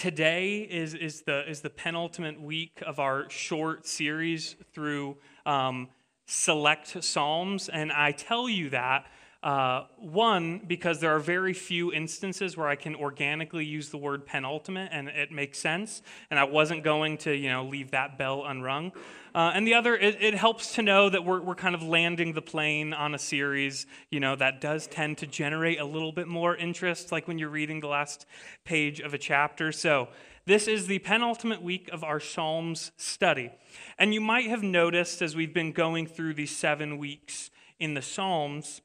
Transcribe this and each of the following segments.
today is, is, the, is the penultimate week of our short series through um, select Psalms. And I tell you that, uh, one, because there are very few instances where I can organically use the word penultimate and it makes sense. And I wasn't going to, you know, leave that bell unrung. Uh, and the other, it, it, helps to know that we're, we're kind of landing the plane on a series, you know, that does tend to generate a little bit more interest, like when you're reading the last page of a chapter. So this is the penultimate week of our Psalms study. And you might have noticed as we've been going through these seven weeks in the Psalms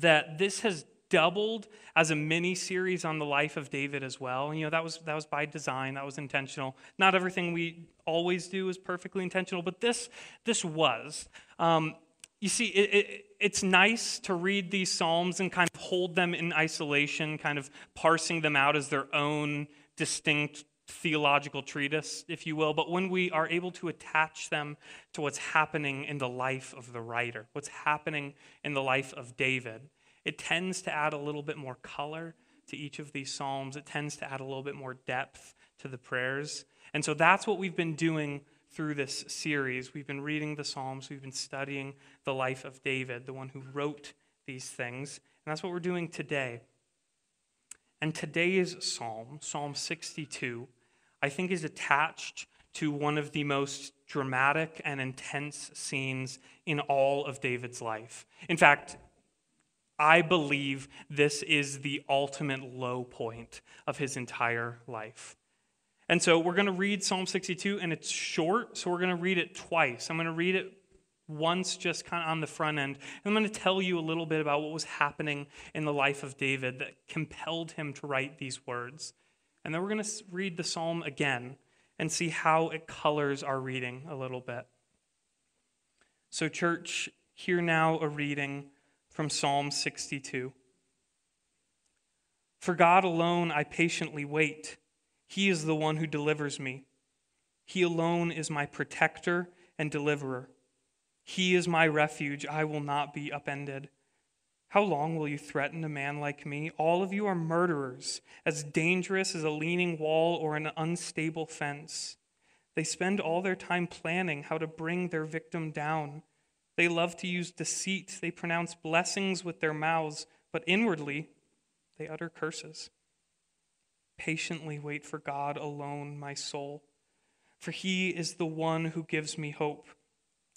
that this has doubled as a mini series on the life of David as well. You know, that was that was by design, that was intentional. Not everything we always do is perfectly intentional, but this this was. Um, you see, it, it, it's nice to read these psalms and kind of hold them in isolation, kind of parsing them out as their own distinct theological treatise, if you will, but when we are able to attach them to what's happening in the life of the writer, what's happening in the life of David, it tends to add a little bit more color to each of these Psalms. It tends to add a little bit more depth to the prayers. And so that's what we've been doing through this series. We've been reading the Psalms, we've been studying the life of David, the one who wrote these things. And that's what we're doing today. And today's psalm, Psalm 62, I think is attached to one of the most dramatic and intense scenes in all of David's life. In fact, I believe this is the ultimate low point of his entire life. And so we're going to read Psalm 62, and it's short, so we're going to read it twice. I'm going to read it once just kind of on the front end. And I'm going to tell you a little bit about what was happening in the life of David that compelled him to write these words. And then we're going to read the psalm again and see how it colors our reading a little bit. So, church, hear now a reading from Psalm 62. For God alone I patiently wait. He is the one who delivers me. He alone is my protector and deliverer. He is my refuge. I will not be upended. How long will you threaten a man like me? All of you are murderers, as dangerous as a leaning wall or an unstable fence. They spend all their time planning how to bring their victim down. They love to use deceit. They pronounce blessings with their mouths, but inwardly they utter curses. Patiently wait for God alone, my soul, for he is the one who gives me hope.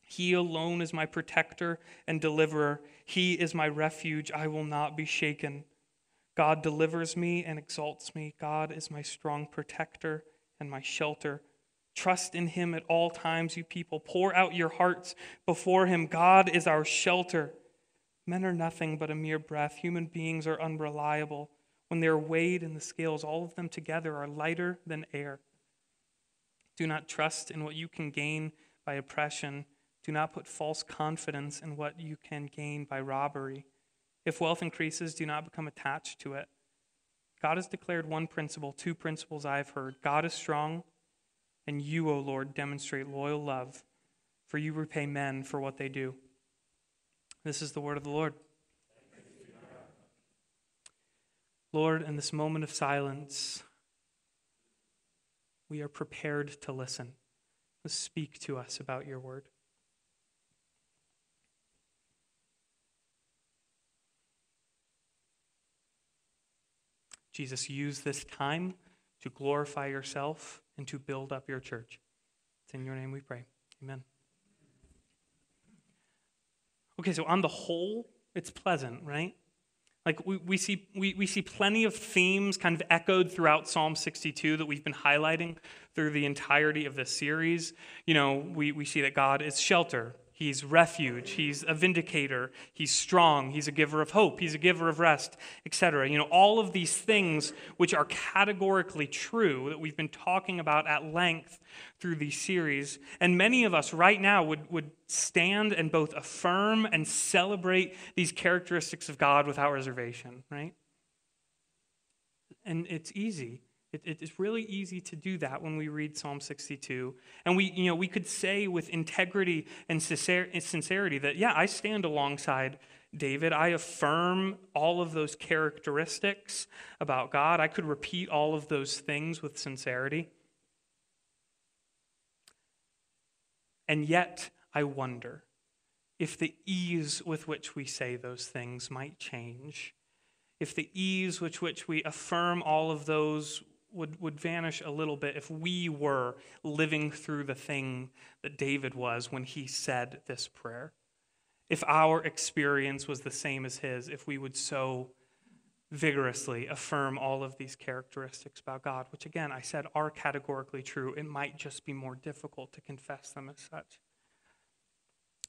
He alone is my protector and deliverer. He is my refuge. I will not be shaken. God delivers me and exalts me. God is my strong protector and my shelter. Trust in him at all times, you people. Pour out your hearts before him. God is our shelter. Men are nothing but a mere breath. Human beings are unreliable. When they are weighed in the scales, all of them together are lighter than air. Do not trust in what you can gain by oppression. Do not put false confidence in what you can gain by robbery. If wealth increases, do not become attached to it. God has declared one principle, two principles I have heard God is strong and you, O Lord, demonstrate loyal love, for you repay men for what they do. This is the word of the Lord. Lord, in this moment of silence, we are prepared to listen. Speak to us about your word. Jesus, use this time to glorify yourself and to build up your church. It's in your name we pray. Amen. Okay, so on the whole, it's pleasant, right? Like we, we, see, we, we see plenty of themes kind of echoed throughout Psalm 62 that we've been highlighting through the entirety of this series. You know, we, we see that God is shelter, He's refuge. He's a vindicator. He's strong. He's a giver of hope. He's a giver of rest, etc. You know, all of these things which are categorically true that we've been talking about at length through these series. And many of us right now would, would stand and both affirm and celebrate these characteristics of God without reservation, right? And it's easy. It, it's really easy to do that when we read Psalm 62. And we, you know, we could say with integrity and sincerity that, yeah, I stand alongside David. I affirm all of those characteristics about God. I could repeat all of those things with sincerity. And yet, I wonder if the ease with which we say those things might change, if the ease with which we affirm all of those would, would vanish a little bit if we were living through the thing that David was when he said this prayer. If our experience was the same as his, if we would so vigorously affirm all of these characteristics about God, which again, I said are categorically true, it might just be more difficult to confess them as such.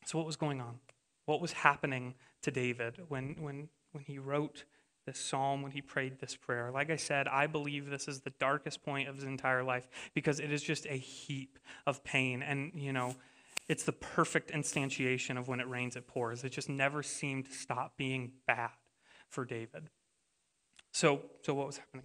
So, what was going on? What was happening to David when, when, when he wrote this psalm, when he prayed this prayer? Like I said, I believe this is the darkest point of his entire life because it is just a heap of pain. And, you know, it's the perfect instantiation of when it rains, it pours. It just never seemed to stop being bad for David. So, so what was happening?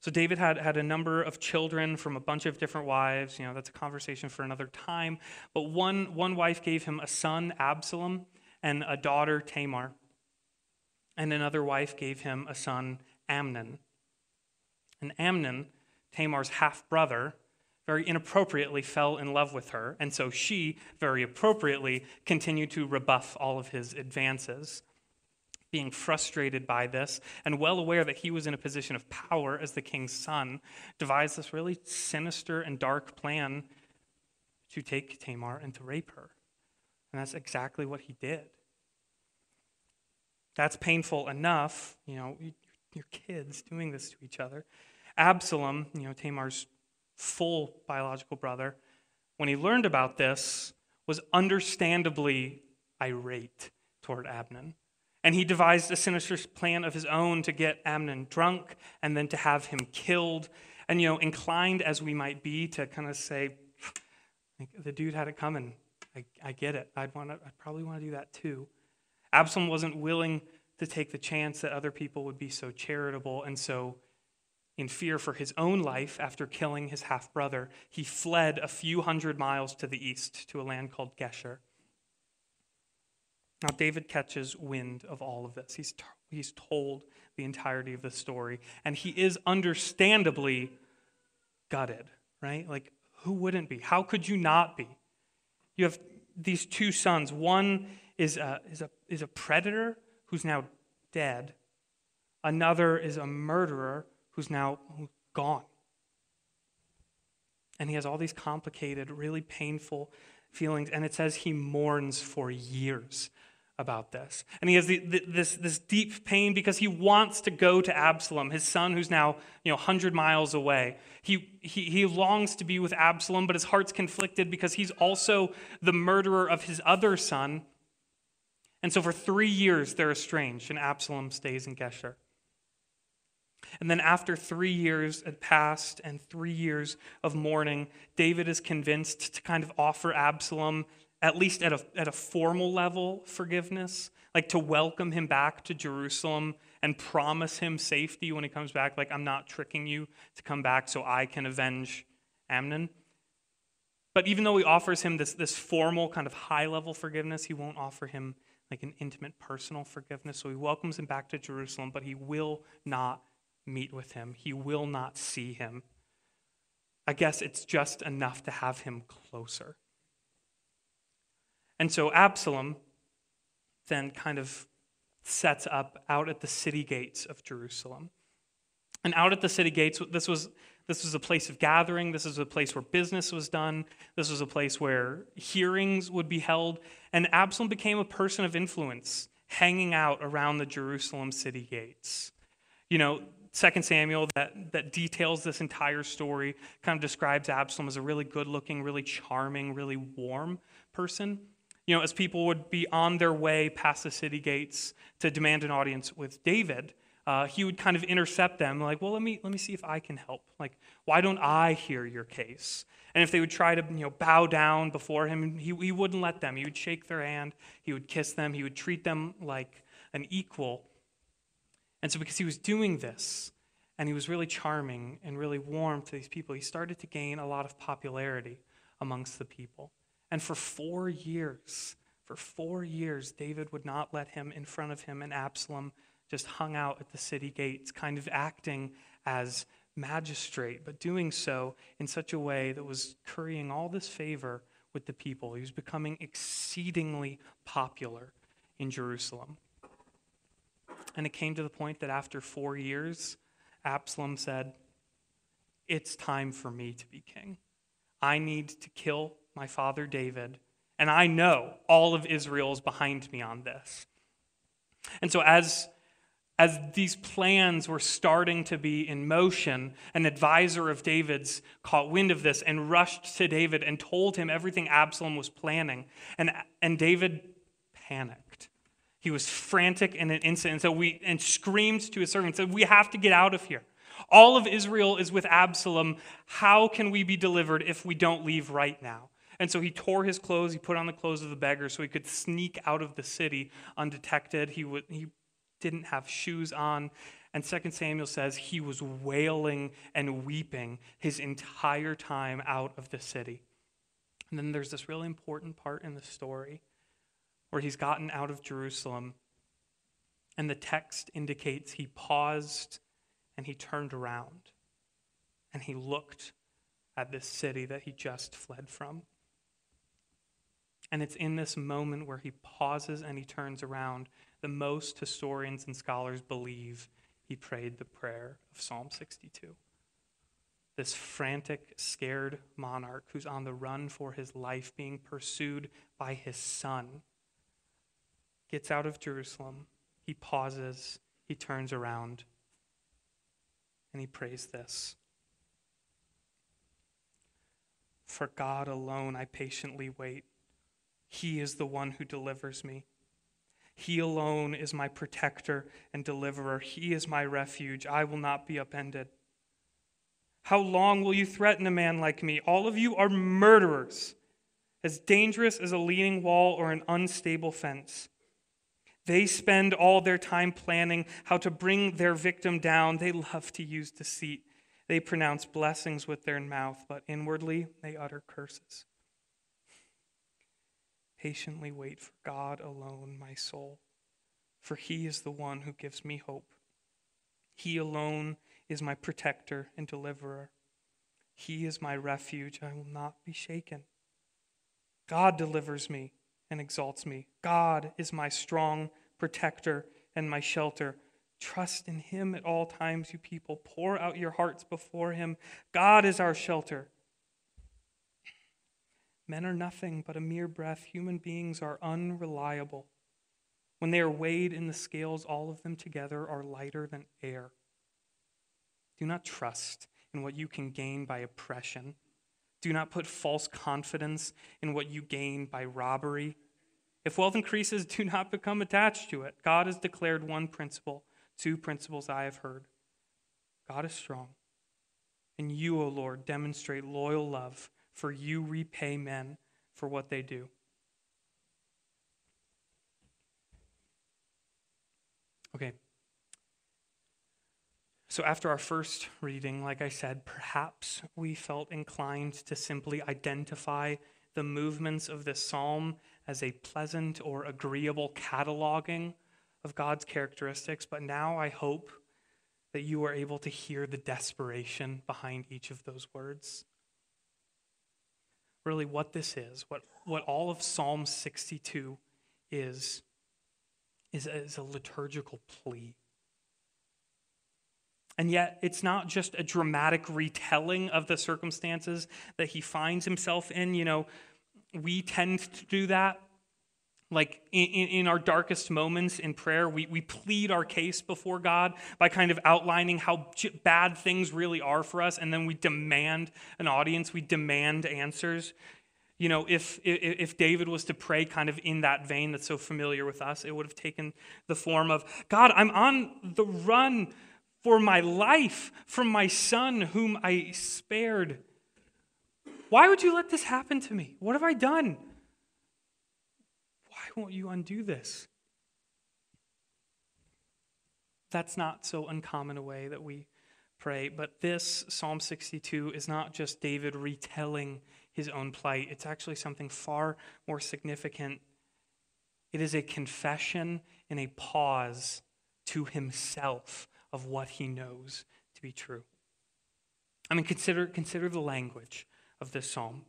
So David had, had a number of children from a bunch of different wives. You know, that's a conversation for another time. But one, one wife gave him a son, Absalom, and a daughter, Tamar. And another wife gave him a son, Amnon. And Amnon, Tamar's half brother, very inappropriately fell in love with her. And so she, very appropriately, continued to rebuff all of his advances being frustrated by this and well aware that he was in a position of power as the king's son, devised this really sinister and dark plan to take Tamar and to rape her. And that's exactly what he did. That's painful enough, you know, your kids doing this to each other. Absalom, you know, Tamar's full biological brother, when he learned about this, was understandably irate toward Amnon. And he devised a sinister plan of his own to get Amnon drunk and then to have him killed. And, you know, inclined as we might be to kind of say, the dude had it coming. I, I get it. I'd, want to, I'd probably want to do that too. Absalom wasn't willing to take the chance that other people would be so charitable. And so, in fear for his own life after killing his half brother, he fled a few hundred miles to the east to a land called Geshur. Now, David catches wind of all of this. He's, t- he's told the entirety of the story, and he is understandably gutted, right? Like, who wouldn't be? How could you not be? You have these two sons. One is a, is a, is a predator who's now dead, another is a murderer who's now gone. And he has all these complicated, really painful feelings, and it says he mourns for years about this. And he has the, the, this, this deep pain because he wants to go to Absalom, his son who's now you know, 100 miles away. He, he, he longs to be with Absalom, but his heart's conflicted because he's also the murderer of his other son. And so for three years, they're estranged, and Absalom stays in Geshur. And then, after three years had passed and three years of mourning, David is convinced to kind of offer Absalom at least at a, at a formal level, forgiveness, like to welcome him back to Jerusalem and promise him safety when he comes back. Like, I'm not tricking you to come back so I can avenge Amnon. But even though he offers him this, this formal, kind of high level forgiveness, he won't offer him like an intimate, personal forgiveness. So he welcomes him back to Jerusalem, but he will not meet with him, he will not see him. I guess it's just enough to have him closer. And so Absalom then kind of sets up out at the city gates of Jerusalem. And out at the city gates, this was, this was a place of gathering. This was a place where business was done. This was a place where hearings would be held. And Absalom became a person of influence, hanging out around the Jerusalem city gates. You know, 2 Samuel, that, that details this entire story, kind of describes Absalom as a really good looking, really charming, really warm person you know, as people would be on their way past the city gates to demand an audience with David, uh, he would kind of intercept them, like, well, let me, let me see if I can help. Like, why don't I hear your case? And if they would try to you know, bow down before him, he, he wouldn't let them. He would shake their hand, he would kiss them, he would treat them like an equal. And so, because he was doing this, and he was really charming and really warm to these people, he started to gain a lot of popularity amongst the people. And for four years, For four years, David would not let him in front of him, and Absalom just hung out at the city gates, kind of acting as magistrate, but doing so in such a way that was currying all this favor with the people. He was becoming exceedingly popular in Jerusalem. And it came to the point that after four years, Absalom said, It's time for me to be king. I need to kill my father David, and I know all of Israel is behind me on this. And so, as as these plans were starting to be in motion, an advisor of David's caught wind of this and rushed to David and told him everything Absalom was planning. And, and David panicked. He was frantic in an instant and, so we, and screamed to his servant, said, We have to get out of here. All of Israel is with Absalom. How can we be delivered if we don't leave right now? And so he tore his clothes, he put on the clothes of the beggar so he could sneak out of the city undetected. He, would, he didn't have shoes on. And 2 Samuel says he was wailing and weeping his entire time out of the city. And then there's this really important part in the story where he's gotten out of Jerusalem. And the text indicates he paused and he turned around and he looked at this city that he just fled from. And it's in this moment where he pauses and he turns around the most historians and scholars believe he prayed the prayer of Psalm 62. This frantic, scared monarch who's on the run for his life, being pursued by his son, gets out of Jerusalem. He pauses, he turns around, and he prays this For God alone I patiently wait. He is the one who delivers me. He alone is my protector and deliverer. He is my refuge. I will not be upended. How long will you threaten a man like me? All of you are murderers, as dangerous as a leaning wall or an unstable fence. They spend all their time planning how to bring their victim down. They love to use deceit. They pronounce blessings with their mouth, but inwardly they utter curses. Patiently wait for God alone, my soul, for he is the one who gives me hope. He alone is my protector and deliverer. He is my refuge. I will not be shaken. God delivers me and exalts me. God is my strong protector and my shelter. Trust in him at all times, you people. Pour out your hearts before him. God is our shelter. Men are nothing but a mere breath. Human beings are unreliable. When they are weighed in the scales, all of them together are lighter than air. Do not trust in what you can gain by oppression. Do not put false confidence in what you gain by robbery. If wealth increases, do not become attached to it. God has declared one principle, two principles I have heard. God is strong. And you, O Lord, demonstrate loyal love for you repay men for what they do. Okay. So, after our first reading, like I said, perhaps we felt inclined to simply identify the movements of this psalm as a pleasant or agreeable cataloging of God's characteristics. But now I hope that you are able to hear the desperation behind each of those words really what this is, what, what all of Psalm 62 is, is, is a liturgical plea. And yet, it's not just a dramatic retelling of the circumstances that he finds himself in. You know, we tend to do that like in, in, our darkest moments in prayer, we, we plead our case before God by kind of outlining how bad things really are for us, and then we demand an audience, we demand answers. You know, if, if, if David was to pray kind of in that vein that's so familiar with us, it would have taken the form of God, I'm on the run for my life from my son whom I spared. Why would you let this happen to me? What have I done? Won't you undo this? That's not so uncommon a way that we pray, but this, Psalm 62, is not just David retelling his own plight. It's actually something far more significant It is a confession and a pause to himself of what he knows to be true. I mean, consider, consider the language of this psalm.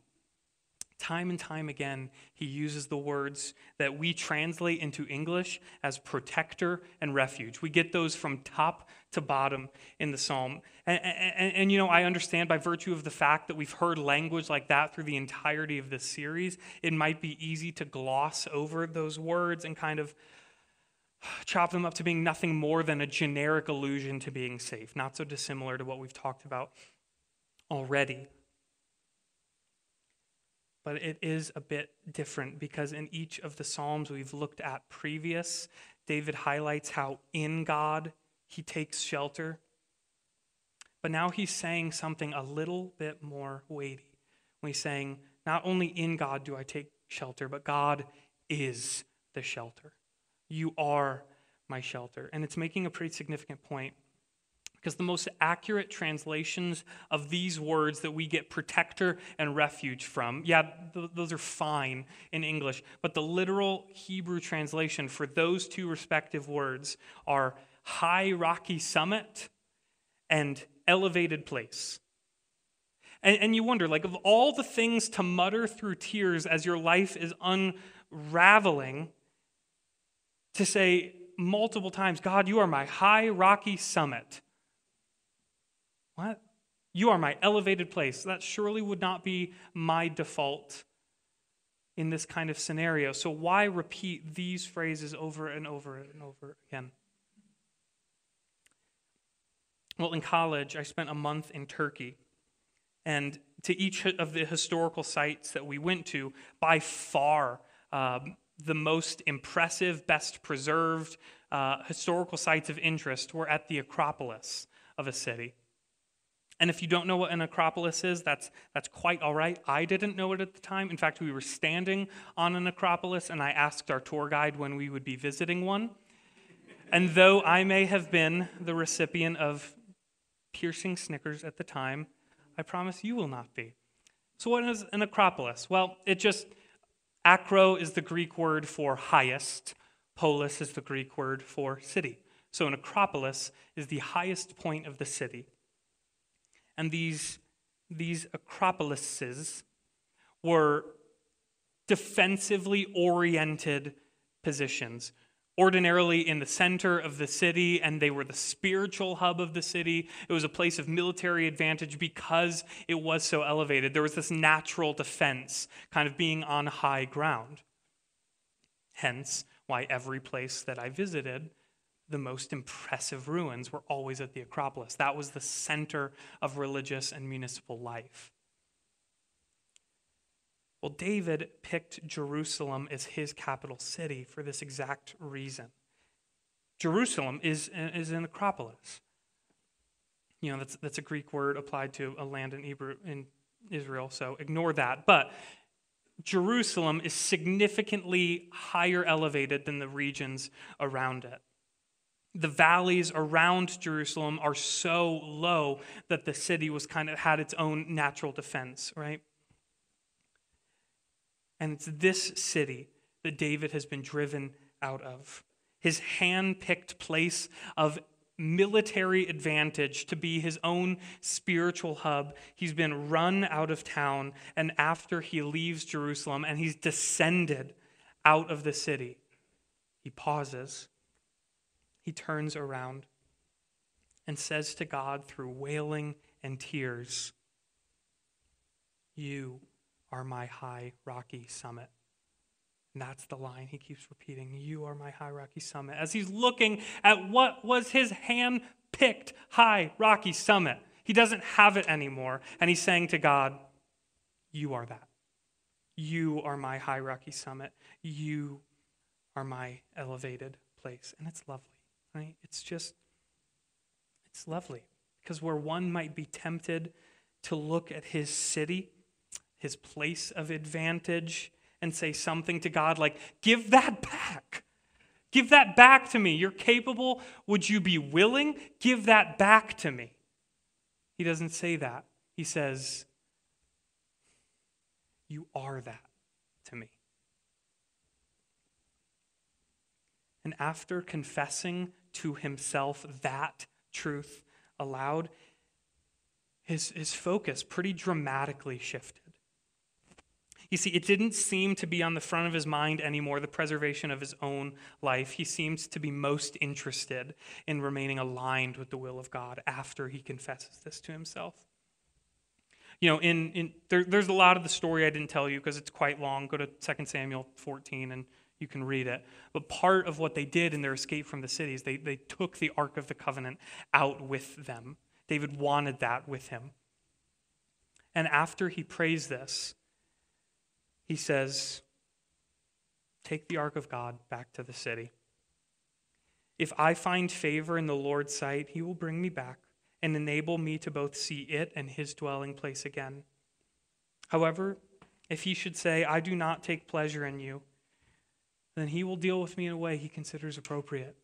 Time and time again, he uses the words that we translate into English as protector and refuge. We get those from top to bottom in the psalm. And, and, and, you know, I understand by virtue of the fact that we've heard language like that through the entirety of this series, it might be easy to gloss over those words and kind of chop them up to being nothing more than a generic allusion to being safe, not so dissimilar to what we've talked about already. But it is a bit different because in each of the Psalms we've looked at previous, David highlights how in God he takes shelter. But now he's saying something a little bit more weighty. When he's saying, Not only in God do I take shelter, but God is the shelter. You are my shelter. And it's making a pretty significant point because the most accurate translations of these words that we get protector and refuge from, yeah, th- those are fine in English, but the literal Hebrew translation for those two respective words are high rocky summit and elevated place. And, and you wonder, like, of all the things to mutter through tears as your life is unraveling, to say multiple times, God, you are my high rocky summit what? You are my elevated place. That surely would not be my default in this kind of scenario. So, why repeat these phrases over and over and over again? Well, in college, I spent a month in Turkey. And to each of the historical sites that we went to, by far um, the most impressive, best preserved uh, historical sites of interest were at the Acropolis of a city. And if you don't know what an acropolis is, that's, that's quite all right. I didn't know it at the time. In fact, we were standing on an acropolis, and I asked our tour guide when we would be visiting one. And though I may have been the recipient of piercing snickers at the time, I promise you will not be. So, what is an acropolis? Well, it just, acro is the Greek word for highest, polis is the Greek word for city. So, an acropolis is the highest point of the city. And these, these acropolises were defensively oriented positions, ordinarily in the center of the city, and they were the spiritual hub of the city. It was a place of military advantage because it was so elevated. There was this natural defense, kind of being on high ground. Hence, why every place that I visited the most impressive ruins were always at the Acropolis. That was the center of religious and municipal life. Well, David picked Jerusalem as his capital city for this exact reason. Jerusalem is, is an Acropolis. You know, that's, that's a Greek word applied to a land in, Hebrew, in Israel, so ignore that. But Jerusalem is significantly higher elevated than the regions around it the valleys around Jerusalem are so low that the city was kind of had its own natural defense, right? And it's this city that David has been driven out of. His hand picked place of military advantage to be his own spiritual hub. He's been run out of town, and after he leaves Jerusalem and he's descended out of the city, he pauses he turns around and says to God through wailing and tears, You are my high rocky summit. And that's the line he keeps repeating You are my high rocky summit. As he's looking at what was his hand picked high rocky summit, he doesn't have it anymore. And he's saying to God, You are that. You are my high rocky summit. You are my elevated place. And it's lovely. Right? It's just, it's lovely. Because where one might be tempted to look at his city, his place of advantage, and say something to God like, Give that back. Give that back to me. You're capable. Would you be willing? Give that back to me. He doesn't say that. He says, You are that to me. And after confessing to himself that truth aloud, his, his focus pretty dramatically shifted. You see, it didn't seem to be on the front of his mind anymore, the preservation of his own life. He seems to be most interested in remaining aligned with the will of God after he confesses this to himself. You know, in, in there, there's a lot of the story I didn't tell you because it's quite long. Go to 2 Samuel 14 and you can read it. But part of what they did in their escape from the cities, they, they took the Ark of the Covenant out with them. David wanted that with him. And after he prays this, he says, Take the ark of God back to the city. If I find favor in the Lord's sight, he will bring me back and enable me to both see it and his dwelling place again. However, if he should say, I do not take pleasure in you, then he will deal with me in a way he considers appropriate.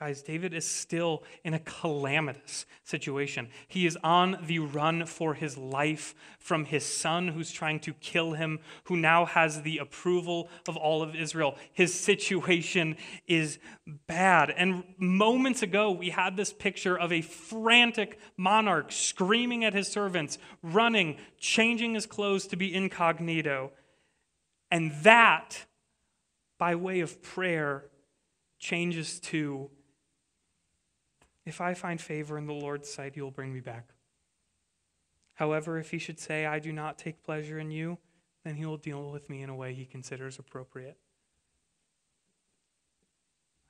Guys, David is still in a calamitous situation. He is on the run for his life from his son who's trying to kill him, who now has the approval of all of Israel. His situation is bad. And moments ago, we had this picture of a frantic monarch screaming at his servants, running, changing his clothes to be incognito. And that, by way of prayer, changes to if I find favor in the Lord's sight, he will bring me back. However, if he should say, I do not take pleasure in you, then he will deal with me in a way he considers appropriate.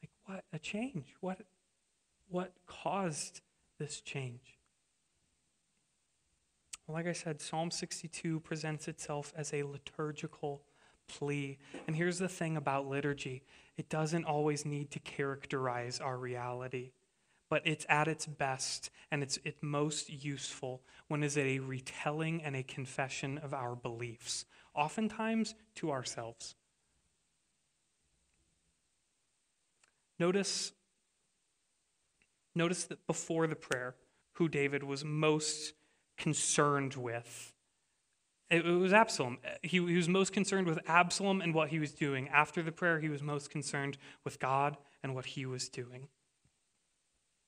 Like, what a change. What, what caused this change? Well, like I said, Psalm 62 presents itself as a liturgical plea. And here's the thing about liturgy it doesn't always need to characterize our reality but it's at its best and it's, it's most useful when it's a retelling and a confession of our beliefs, oftentimes to ourselves. Notice, notice that before the prayer, who David was most concerned with. It, was Absalom. He, he was most concerned with Absalom and what he was doing. After the prayer, he was most concerned with God and what he was doing.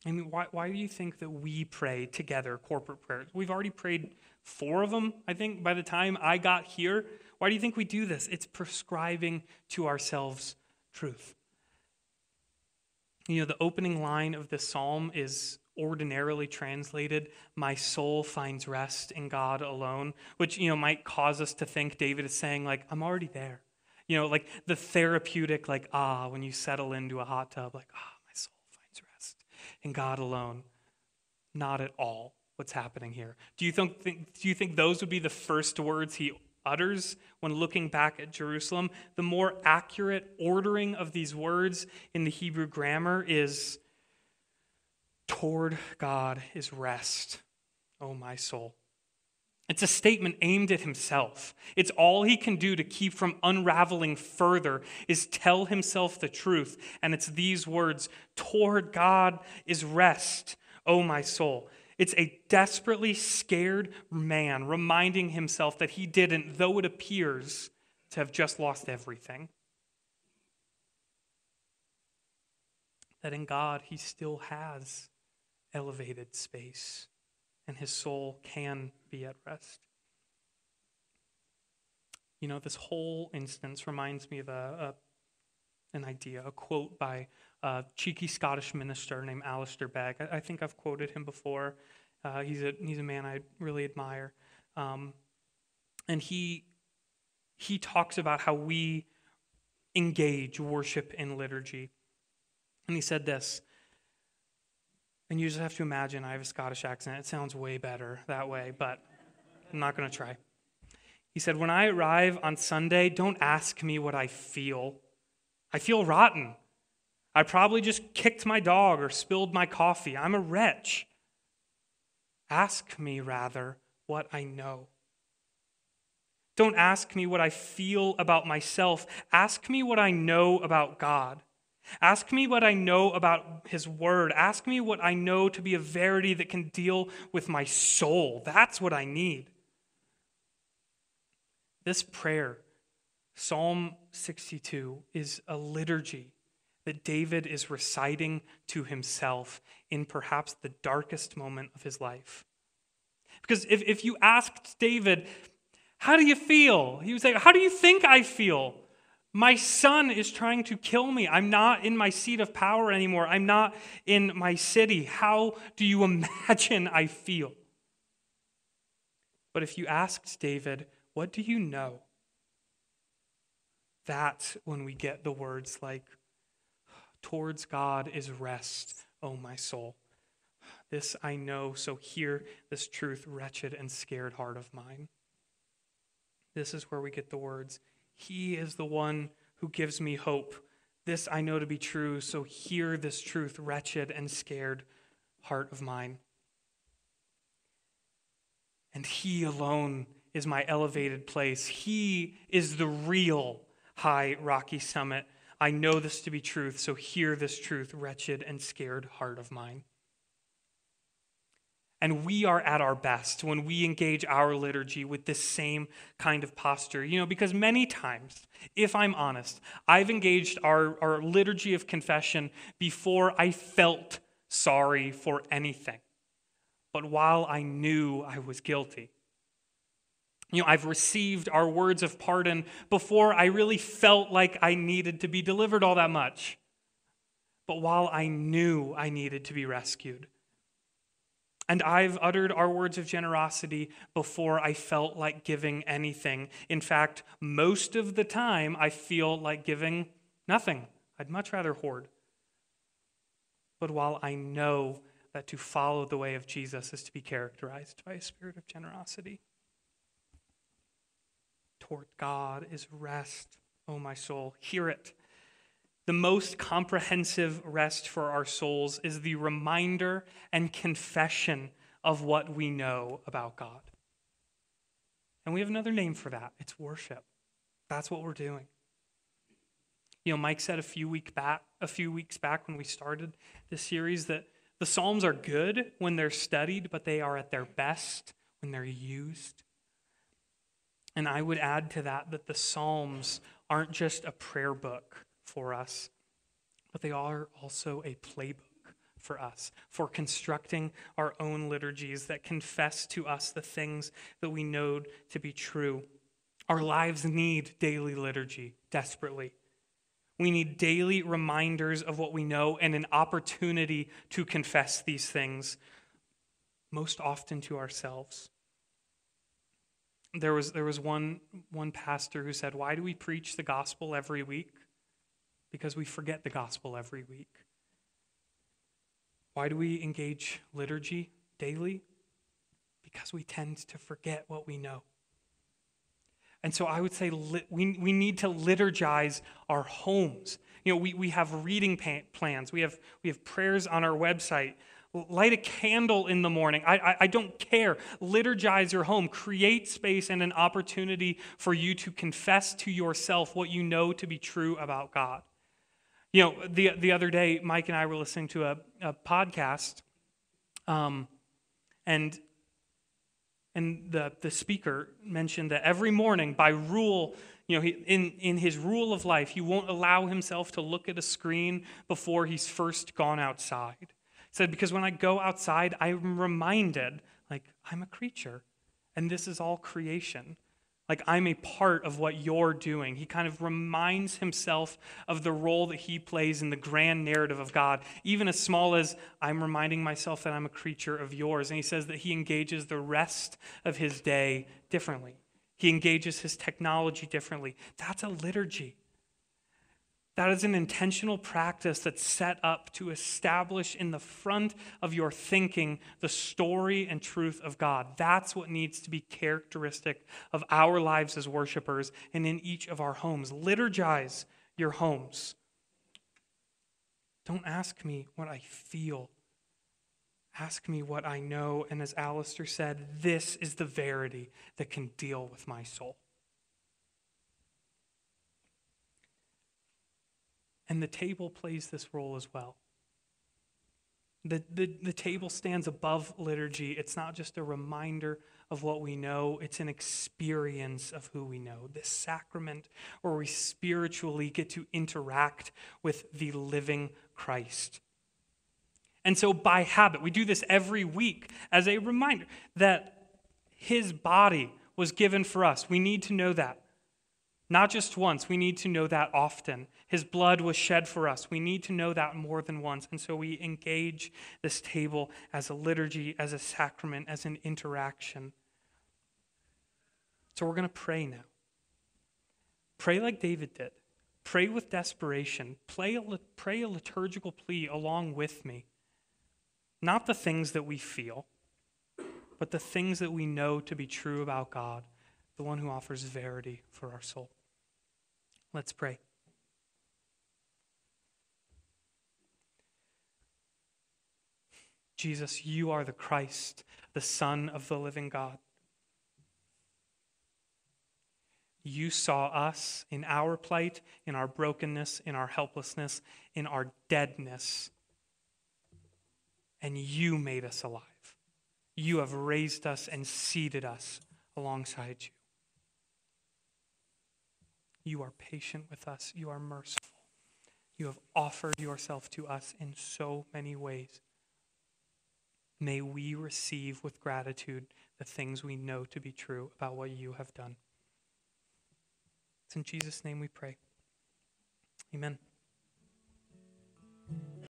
I mean, why, why do you think that we pray together corporate prayers? We've already prayed four of them, I think, by the time I got here. Why do you think we do this? It's prescribing to ourselves truth. You know, the opening line of this psalm is ordinarily translated, My soul finds rest in God alone, which, you know, might cause us to think David is saying, like, I'm already there. You know, like the therapeutic, like, ah, when you settle into a hot tub, like, ah, my soul finds rest in God alone. Not at all what's happening here. Do you think, think, do you think those would be the first words he utters when looking back at Jerusalem? The more accurate ordering of these words in the Hebrew grammar is toward God is rest, O my soul. It's a statement aimed at himself. It's all he can do to keep from unraveling further is tell himself the truth. And it's these words Toward God is rest, O my soul. It's a desperately scared man reminding himself that he didn't, though it appears to have just lost everything. That in God he still has elevated space and his soul can be at rest. You know, this whole instance reminds me of a, a an idea, a quote by a cheeky Scottish minister named Alistair Begg. I, I think I've quoted him before. Uh, he's, a, he's a man I really admire. Um, and he, he talks about how we engage worship in liturgy. And he said this and you just have to imagine I have a Scottish accent. It sounds way better that way, but I'm not going to try. He said, When I arrive on Sunday, don't ask me what I feel. I feel rotten. I probably just kicked my dog or spilled my coffee. I'm a wretch. Ask me, rather, what I know. Don't ask me what I feel about myself. Ask me what I know about God. Ask me what I know about His Word. Ask me what I know to be a verity that can deal with my soul. That's what I need. This prayer, Psalm 62 is a liturgy that David is reciting to himself in perhaps the darkest moment of his life. Because if, if you asked David, How do you feel? He would say, How do you think I feel? My son is trying to kill me. I'm not in my seat of power anymore. I'm not in my city. How do you imagine I feel? But if you asked David, What do you know? That's when we get the words like, Towards God is rest, O my soul. This I know, so hear this truth, wretched and scared heart of mine. This is where we get the words, He is the one who gives me hope. This I know to be true, so hear this truth, wretched and scared heart of mine. And He alone is my elevated place. He is the real high rocky summit. I know this to be truth, so hear this truth, wretched and scared heart of mine. And we are at our best when we engage our liturgy with this same kind of posture. You know, because many times, if I'm honest, I've engaged our, our liturgy of confession before I felt sorry for anything, but while I knew I was guilty. You know, I've received our words of pardon before I really felt like I needed to be delivered all that much. But while I knew I needed to be rescued. And I've uttered our words of generosity before I felt like giving anything. In fact, most of the time, I feel like giving nothing. I'd much rather hoard. But while I know that to follow the way of Jesus is to be characterized by a spirit of generosity, toward God is rest, O my soul. Hear it. The most comprehensive rest for our souls is the reminder and confession of what we know about God. And we have another name for that it's worship. That's what we're doing. You know, Mike said a few week back, a few weeks back when we started this series that the Psalms are good when they're studied, but they are at their best when they're used. And I would add to that that the Psalms aren't just a prayer book for us, but they are also a playbook for us, for constructing our own liturgies that confess to us the things that we know to be true. Our lives need daily liturgy desperately. We need daily reminders of what we know and an opportunity to confess these things, most often to ourselves there was there was one one pastor who said, "Why do we preach the gospel every week? Because we forget the gospel every week. Why do we engage liturgy daily? Because we tend to forget what we know. And so I would say we, we need to liturgize our homes. You know, we, we have reading plans, we have, we have prayers on our website. Light a candle in the morning. I, I, I, don't care. Liturgize your home. Create space and an opportunity for you to confess to yourself what you know to be true about God. You know, the, the other day, Mike and I were listening to a, a podcast, um, and, and the, the speaker mentioned that every morning, by rule, you know, he, in, in his rule of life, he won't allow himself to look at a screen before he's first gone outside said, Because when I go outside, I'm reminded, like, I'm a creature, and this is all creation. Like, I'm a part of what you're doing. He kind of reminds himself of the role that he plays in the grand narrative of God, even as small as I'm reminding myself that I'm a creature of yours. And he says that he engages the rest of his day differently, he engages his technology differently. That's a liturgy. That is an intentional practice that's set up to establish in the front of your thinking the story and truth of God. That's what needs to be characteristic of our lives as worshipers and in each of our homes. Liturgize your homes. Don't ask me what I feel. Ask me what I know. And as Alistair said, this is the verity that can deal with my soul. And the table plays this role as well. The, the, the table stands above liturgy. It's not just a reminder of what we know, it's an experience of who we know. This sacrament where we spiritually get to interact with the living Christ. And so, by habit, we do this every week as a reminder that his body was given for us. We need to know that. Not just once, we need to know that often. His blood was shed for us. We need to know that more than once. And so we engage this table as a liturgy, as a sacrament, as an interaction. So we're going to pray now. Pray like David did. Pray with desperation. Pray a, pray a liturgical plea along with me. Not the things that we feel, but the things that we know to be true about God, the one who offers verity for our soul. Let's pray. Jesus, you are the Christ, the Son of the living God. You saw us in our plight, in our brokenness, in our helplessness, in our deadness, and you made us alive. You have raised us and seated us alongside you. You are patient with us. You are merciful. You have offered yourself to us in so many ways. May we receive with gratitude the things we know to be true about what you have done. It's in Jesus' name we pray. Amen.